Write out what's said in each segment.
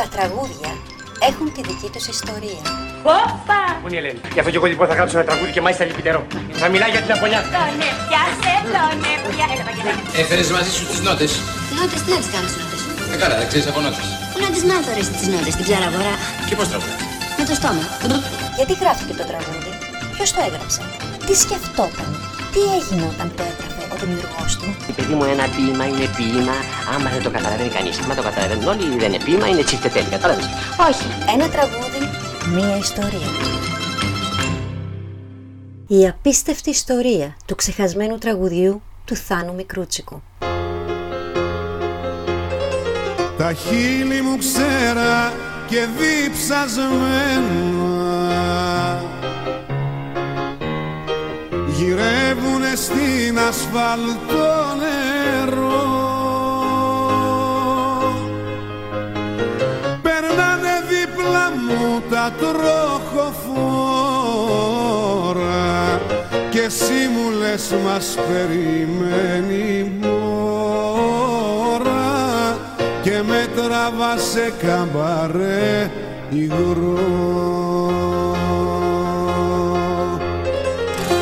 Τα τραγούδια έχουν τη δική τους ιστορία. Όπα! Πού είναι η Ελένη. Γι' αυτό και εγώ λοιπόν θα γράψω ένα τραγούδι και μάλιστα λυπητερό. Θα μιλάει για την Απολιά. Τον έπιασε, τον έπια. Έλα, Βαγγελάκη. Έφερες μαζί σου τις νότες. Νότες, τι να τις κάνεις νότες; Ε, καλά, δεν ξέρεις από νότες. Πού να τις μάθω ρε τις νότες, την ψαραγορά. Και πώς τραγουδά. Με το στόμα. Γιατί γράφτηκε το τραγούδι, ποιος το έγραψε, τι σκεφτόταν, τι έγινε όταν το έγραφε ο δημιουργός τους. Παιδί μου, ένα ποίημα είναι ποίημα, άμα δεν το καταλαβαίνει κανείς. Άμα το καταλαβαίνουν όλοι, δεν είναι ποίημα, είναι τσιφτετέλη. Κατάλαβες. Όχι, ένα τραγούδι, μία ιστορία. Η απίστευτη ιστορία του ξεχασμένου τραγουδιού του Θάνου Μικρούτσικου. Τα χείλη μου ξέρα και διψασμένα Γυρεύουνε στην ασφαλτό νερό. Περνάνε δίπλα μου τα τροχοφόρα και εσύ μου λες μας περιμένει η μόρα και με τραβά σε καμπαρέ υγρό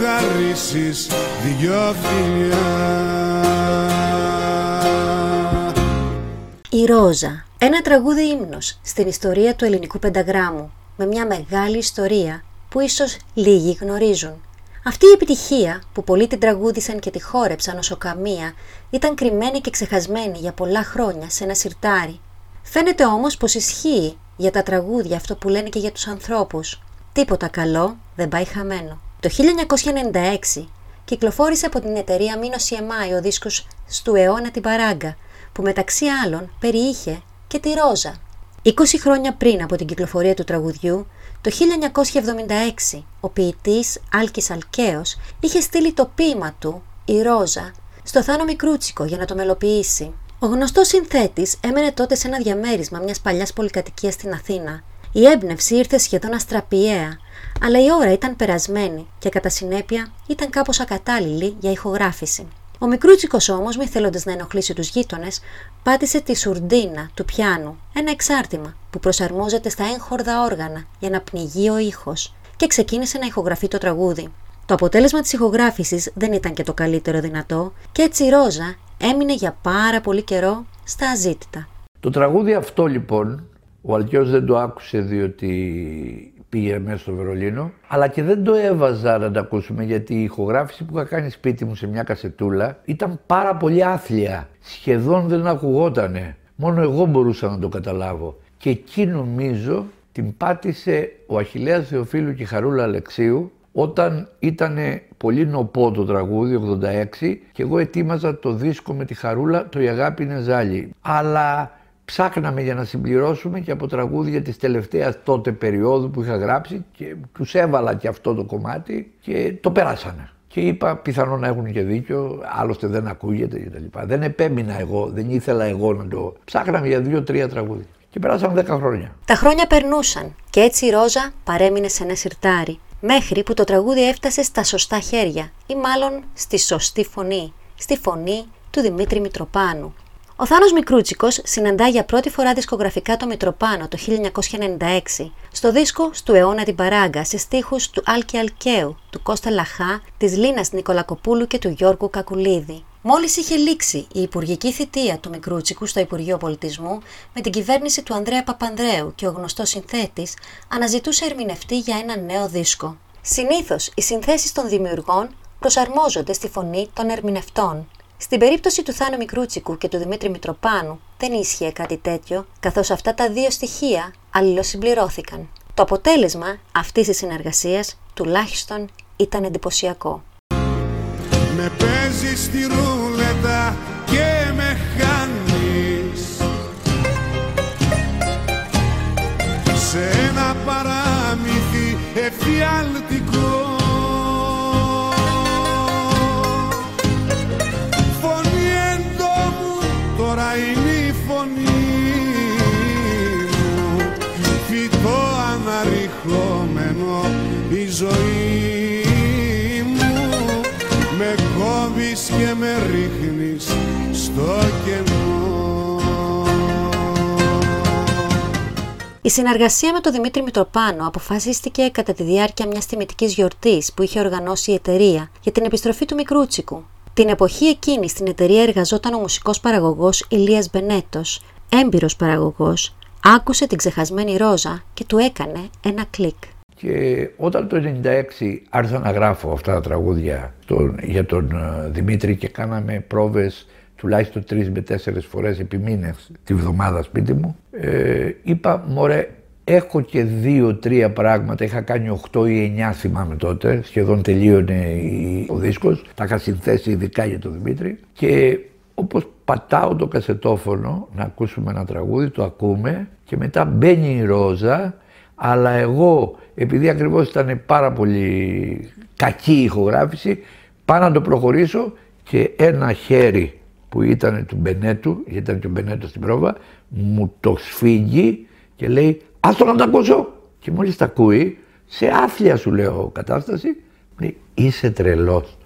χαρίσεις δυο φιλιά Η Ρόζα, ένα τραγούδι ύμνος στην ιστορία του ελληνικού πενταγράμμου, με μια μεγάλη ιστορία που ίσως λίγοι γνωρίζουν. Αυτή η επιτυχία που πολλοί την τραγούδισαν και τη χόρεψαν όσο καμία ήταν κρυμμένη και ξεχασμένη για πολλά χρόνια σε ένα σιρτάρι. Φαίνεται όμως πως ισχύει για τα τραγούδια αυτό που λένε και για τους ανθρώπους. Τίποτα καλό δεν πάει χαμένο. Το 1996 κυκλοφόρησε από την εταιρεία Μίνο CMI ο δίσκος «Στου αιώνα την παράγκα» που μεταξύ άλλων περιείχε και τη Ρόζα. 20 χρόνια πριν από την κυκλοφορία του τραγουδιού, το 1976 ο ποιητής Άλκης Αλκαίος είχε στείλει το ποίημα του «Η Ρόζα» στο Θάνο Μικρούτσικο για να το μελοποιήσει. Ο γνωστός συνθέτης έμενε τότε σε ένα διαμέρισμα μιας παλιάς πολυκατοικίας στην Αθήνα. Η έμπνευση ήρθε σχεδόν αστραπιαία, αλλά η ώρα ήταν περασμένη και κατά συνέπεια ήταν κάπως ακατάλληλη για ηχογράφηση. Ο μικρούτσικος όμως, μη θέλοντας να ενοχλήσει τους γείτονες, πάτησε τη σουρντίνα του πιάνου, ένα εξάρτημα που προσαρμόζεται στα έγχορδα όργανα για να πνιγεί ο ήχος, και ξεκίνησε να ηχογραφεί το τραγούδι. Το αποτέλεσμα της ηχογράφησης δεν ήταν και το καλύτερο δυνατό, και έτσι η Ρόζα έμεινε για πάρα πολύ καιρό στα αζήτητα. Το τραγούδι αυτό λοιπόν, ο Αλκιός δεν το άκουσε διότι πήγε μέσα στο Βερολίνο, αλλά και δεν το έβαζα να το ακούσουμε γιατί η ηχογράφηση που είχα κάνει σπίτι μου σε μια κασετούλα ήταν πάρα πολύ άθλια. Σχεδόν δεν ακουγότανε. Μόνο εγώ μπορούσα να το καταλάβω. Και εκεί νομίζω την πάτησε ο Αχιλέας Θεοφίλου και η Χαρούλα Αλεξίου όταν ήταν πολύ νοπό το τραγούδι 86 και εγώ ετοίμαζα το δίσκο με τη Χαρούλα το «Η αγάπη είναι ζάλι». Αλλά ψάχναμε για να συμπληρώσουμε και από τραγούδια της τελευταίας τότε περίοδου που είχα γράψει και τους έβαλα και αυτό το κομμάτι και το περάσανε. Και είπα πιθανόν να έχουν και δίκιο, άλλωστε δεν ακούγεται κτλ. Δεν επέμεινα εγώ, δεν ήθελα εγώ να το... Ψάχναμε για δύο-τρία τραγούδια. Και περάσαν δέκα χρόνια. Τα χρόνια περνούσαν και έτσι η Ρόζα παρέμεινε σε ένα σιρτάρι. Μέχρι που το τραγούδι έφτασε στα σωστά χέρια ή μάλλον στη σωστή φωνή. Στη φωνή του Δημήτρη Μητροπάνου, ο Θάνος Μικρούτσικος συναντά για πρώτη φορά δισκογραφικά το Μητροπάνο το 1996 στο δίσκο «Στου αιώνα την παράγκα» σε στίχους του Άλκη Αλκαίου, του Κώστα Λαχά, της Λίνας Νικολακοπούλου και του Γιώργου Κακουλίδη. Μόλις είχε λήξει η υπουργική θητεία του Μικρούτσικου στο Υπουργείο Πολιτισμού με την κυβέρνηση του Ανδρέα Παπανδρέου και ο γνωστός συνθέτης αναζητούσε ερμηνευτή για ένα νέο δίσκο. Συνήθως οι συνθέσεις των δημιουργών προσαρμόζονται στη φωνή των ερμηνευτών. Στην περίπτωση του Θάνου Μικρούτσικου και του Δημήτρη Μητροπάνου δεν ίσχυε κάτι τέτοιο, καθώς αυτά τα δύο στοιχεία αλληλοσυμπληρώθηκαν. Το αποτέλεσμα αυτής της συνεργασίας τουλάχιστον ήταν εντυπωσιακό. Με παίζεις στη ρούλετα και με χάνεις σε ένα παράμυθι εφιαλτικό Η συνεργασία με τον Δημήτρη Μητροπάνο αποφασίστηκε κατά τη διάρκεια μιας τιμητικής γιορτής που είχε οργανώσει η εταιρεία για την επιστροφή του Μικρούτσικου. Την εποχή εκείνη στην εταιρεία εργαζόταν ο μουσικός παραγωγός Ηλίας Μπενέτος, έμπειρος παραγωγός, άκουσε την ξεχασμένη Ρόζα και του έκανε ένα κλικ. Και όταν το 1996 άρχισα να γράφω αυτά τα τραγούδια τον, για τον ε, Δημήτρη και κάναμε πρόβες τουλάχιστον τρεις με τέσσερις φορές επί μήνες τη βδομάδα σπίτι μου, ε, είπα μωρέ έχω και δύο-τρία πράγματα, είχα κάνει 8 ή 9 θυμάμαι τότε, σχεδόν τελείωνε ο δίσκος, τα είχα συνθέσει ειδικά για τον Δημήτρη. Και όπως πατάω το κασετόφωνο να ακούσουμε ένα τραγούδι, το ακούμε και μετά μπαίνει η Ρόζα, αλλά εγώ επειδή ακριβώς ήταν πάρα πολύ κακή η ηχογράφηση, πάω να το προχωρήσω και ένα χέρι που ήταν του Μπενέτου, γιατί ήταν και ο Μπενέτος στην πρόβα, μου το σφίγγει και λέει «Άστο να το ακούσω» και μόλις τα ακούει, σε άθλια σου λέω κατάσταση, λέει «Είσαι τρελός».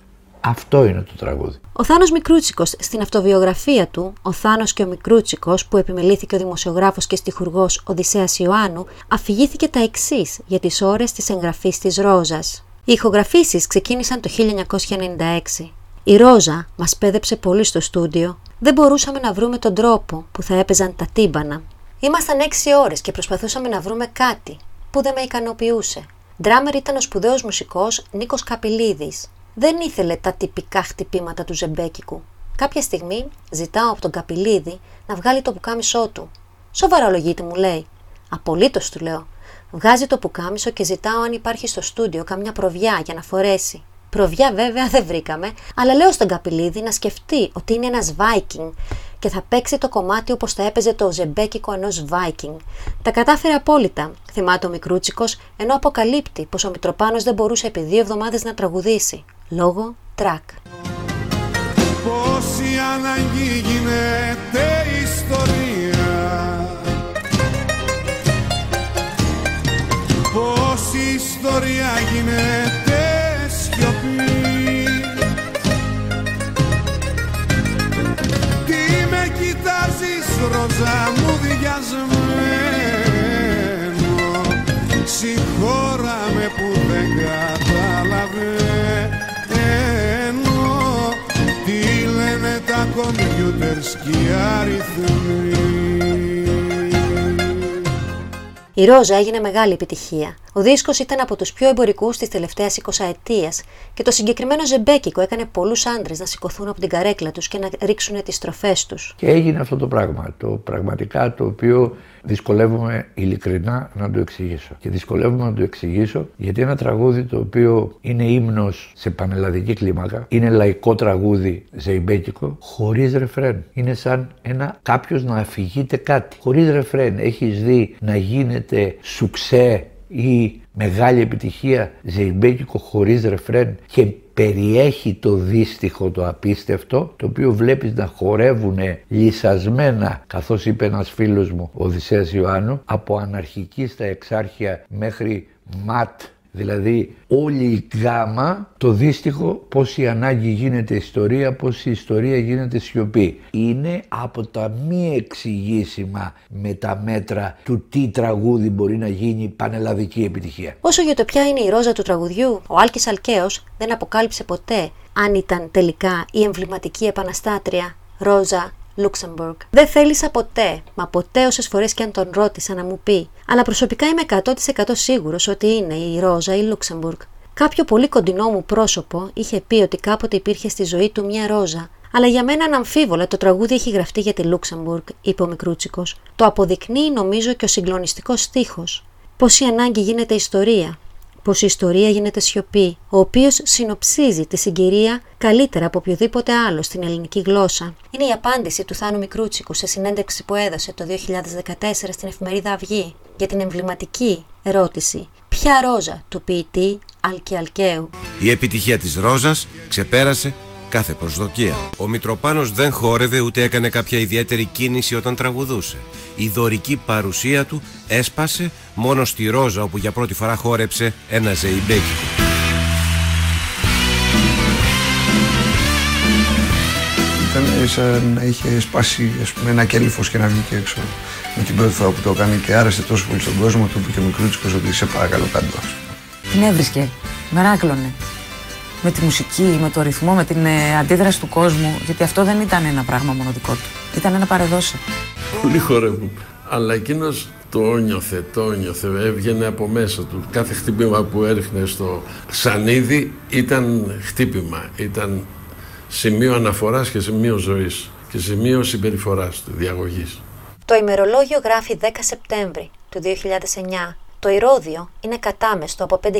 Αυτό είναι το τραγούδι. Ο Θάνος Μικρούτσικος στην αυτοβιογραφία του, Ο Θάνος και ο Μικρούτσικος, που επιμελήθηκε ο δημοσιογράφος και στιχουργός Οδυσσέας Ιωάννου, αφηγήθηκε τα εξής για τις ώρες της εγγραφής της Ρόζας. Οι ηχογραφήσεις ξεκίνησαν το 1996. Η Ρόζα μας πέδεψε πολύ στο στούντιο. Δεν μπορούσαμε να βρούμε τον τρόπο που θα έπαιζαν τα τύμπανα. Ήμασταν 6 ώρες και προσπαθούσαμε να βρούμε κάτι που δεν με ικανοποιούσε. Ντράμερ ήταν ο σπουδαίος μουσικός Νίκος Καπηλίδης. Δεν ήθελε τα τυπικά χτυπήματα του ζεμπέκικου. Κάποια στιγμή ζητάω από τον Καπηλίδη να βγάλει το πουκάμισό του. Σοβαρολογείται, μου λέει. Απολύτως του λέω. Βγάζει το πουκάμισο και ζητάω αν υπάρχει στο στούντιο καμιά προβιά για να φορέσει. Προβιά βέβαια δεν βρήκαμε, αλλά λέω στον Καπηλίδη να σκεφτεί ότι είναι ένας Viking και θα παίξει το κομμάτι όπως θα έπαιζε το ζεμπέκικο ενός Viking. Τα κατάφερε απόλυτα, θυμάται ο Μικρούτσικος, ενώ αποκαλύπτει πως ο Μητροπάνος δεν μπορούσε επί δύο εβδομάδες να τραγουδήσει. Λόγω τρακ. Πόση ανάγκη γίνεται ιστορία Πόση ιστορία γίνεται κοιτάζεις ροζά μου διασμένο Συγχώρα με που δεν καταλαβαίνω Τι λένε τα κομπιούτερς και οι αριθμοί Η Ρόζα έγινε μεγάλη επιτυχία. Ο δίσκος ήταν από τους πιο εμπορικούς της τελευταίας 20 ετίας και το συγκεκριμένο ζεμπέκικο έκανε πολλούς άντρες να σηκωθούν από την καρέκλα τους και να ρίξουν τις στροφές τους. Και έγινε αυτό το πράγμα, το πραγματικά το οποίο δυσκολεύομαι ειλικρινά να το εξηγήσω. Και δυσκολεύομαι να το εξηγήσω γιατί ένα τραγούδι το οποίο είναι ύμνος σε πανελλαδική κλίμακα, είναι λαϊκό τραγούδι ζεϊμπέκικο, χωρίς ρεφρέν. Είναι σαν ένα κάποιος να αφηγείται κάτι. Χωρίς ρεφρέν. Έχεις δει να γίνεται σουξέ ή μεγάλη επιτυχία ζεϊμπέκικο χωρίς ρεφρέν και περιέχει το δύστιχο το απίστευτο το οποίο βλέπεις να χορεύουν λυσασμένα καθώς είπε ένας φίλος μου ο Οδυσσέας Ιωάννου από αναρχική στα εξάρχεια μέχρι ματ Δηλαδή όλη η γάμα, το δύστιχο, πώς η ανάγκη γίνεται ιστορία, πώς η ιστορία γίνεται σιωπή. Είναι από τα μη εξηγήσιμα με τα μέτρα του τι τραγούδι μπορεί να γίνει πανελλαδική επιτυχία. Όσο για το ποια είναι η ρόζα του τραγουδιού, ο Άλκης Αλκαίος δεν αποκάλυψε ποτέ αν ήταν τελικά η εμβληματική επαναστάτρια Ρόζα Λούξεμπουργκ. Δεν θέλησα ποτέ, μα ποτέ όσες φορές και αν τον ρώτησα να μου πει. Αλλά προσωπικά είμαι 100% σίγουρος ότι είναι η Ρόζα η Λούξεμπουργκ. Κάποιο πολύ κοντινό μου πρόσωπο είχε πει ότι κάποτε υπήρχε στη ζωή του μια ρόζα. Αλλά για μένα αναμφίβολα το τραγούδι έχει γραφτεί για τη Λούξεμπουργκ, είπε ο Μικρούτσικος. Το αποδεικνύει νομίζω και ο συγκλονιστικός στίχος. Πώς η ανάγκη γίνεται ιστορία, πως η ιστορία γίνεται σιωπή, ο οποίος συνοψίζει τη συγκυρία καλύτερα από οποιοδήποτε άλλο στην ελληνική γλώσσα. Είναι η απάντηση του Θάνου Μικρούτσικου σε συνέντευξη που έδωσε το 2014 στην εφημερίδα Αυγή. για την εμβληματική ερώτηση «Ποια ρόζα» του ποιητή Αλκιαλκαίου; Η επιτυχία της Ρόζας ξεπέρασε κάθε προσδοκία. Ο Μητροπάνος δεν χόρευε ούτε έκανε κάποια ιδιαίτερη κίνηση όταν τραγουδούσε. Η δωρική παρουσία του έσπασε μόνο στη Ρόζα όπου για πρώτη φορά χόρεψε ένα ζεϊμπέκι. Ήταν σαν να είχε σπάσει ας πούμε, ένα κέλυφος και να βγει και έξω με την πρώτη φορά που το έκανε και άρεσε τόσο πολύ στον κόσμο του που και ο μικρούτσικος ότι σε παρακαλώ κάτω. ας πούμε. Την έβρισκε, μεράκλωνε. Με τη μουσική, με το ρυθμό, με την ε, αντίδραση του κόσμου. Γιατί αυτό δεν ήταν ένα πράγμα μόνο δικό του. Ήταν ένα παρεδόσε. Πολύ χορεύουν. Αλλά εκείνος το νιώθε, το νιώθε, έβγαινε από μέσα του. Κάθε χτύπημα που έριχνε στο σανίδι ήταν χτύπημα. Ήταν σημείο αναφοράς και σημείο ζωής και σημείο συμπεριφοράς του, διαγωγής. Το ημερολόγιο γράφει 10 Σεπτέμβρη του 2009. Το ηρώδιο είναι κατάμεστο από 5.000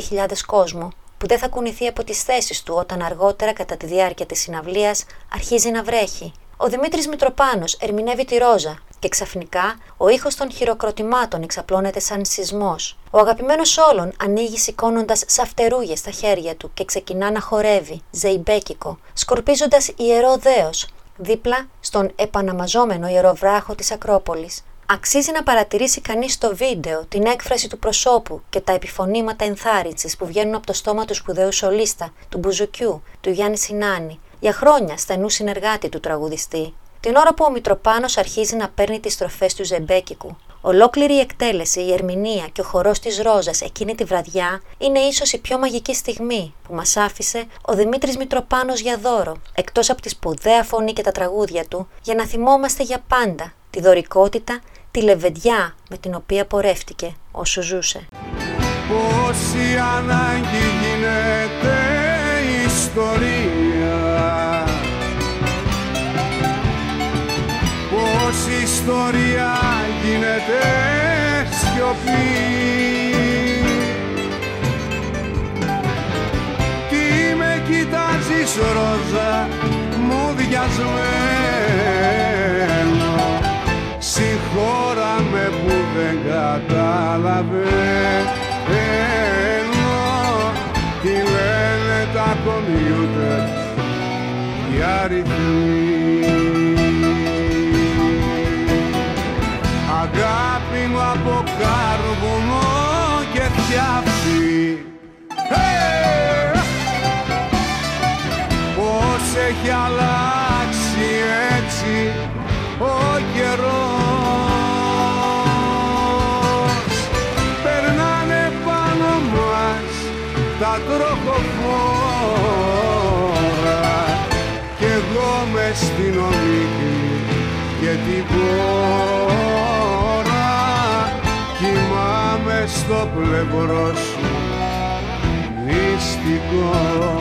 κόσμο που δεν θα κουνηθεί από τις θέσεις του όταν αργότερα κατά τη διάρκεια της συναυλίας αρχίζει να βρέχει. Ο Δημήτρης Μητροπάνος ερμηνεύει τη Ρόζα και ξαφνικά ο ήχος των χειροκροτημάτων εξαπλώνεται σαν σεισμός. Ο αγαπημένος όλων ανοίγει σηκώνοντας σαφτερούγες στα χέρια του και ξεκινά να χορεύει, ζεϊμπέκικο, σκορπίζοντας ιερό δέος, δίπλα στον επαναμαζόμενο ιεροβράχο της Ακρόπολης. Αξίζει να παρατηρήσει κανείς στο βίντεο την έκφραση του προσώπου και τα επιφωνήματα ενθάρρυνσης που βγαίνουν από το στόμα του σπουδαίου σολίστα, του Μπουζουκιού, του Γιάννη Σινάνη, για χρόνια στενού συνεργάτη του τραγουδιστή. Την ώρα που ο Μητροπάνος αρχίζει να παίρνει τις στροφές του Ζεμπέκικου, Ολόκληρη η εκτέλεση, η ερμηνεία και ο χορός της Ρόζας εκείνη τη βραδιά είναι ίσως η πιο μαγική στιγμή που μας άφησε ο Δημήτρης Μητροπάνος για δώρο, εκτός από τη σπουδαία φωνή και τα τραγούδια του, για να θυμόμαστε για πάντα τη δωρικότητα, τη λεβεντιά με την οποία πορεύτηκε όσο ζούσε. Πόση ανάγκη γίνεται ιστορία. Πόση ιστορία γίνεται σιωπή. Τι με κοιτάζεις ρόζα μου διασμένο Συγχώρα με που δεν κατάλαβε. Τι λένε τα κομπιούτερ οι αριθμοί εγώ μες στην ομίχλη και την πόρα κοιμάμαι στο πλευρό σου. Μυστικός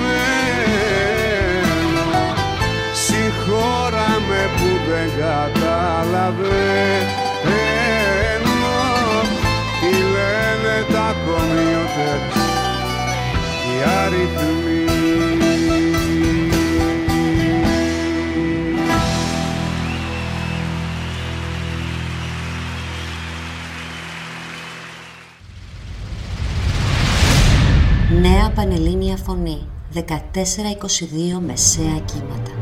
διασμένο Συγχώρα με που δεν κατάλαβες 14-22 Μεσαία Κύματα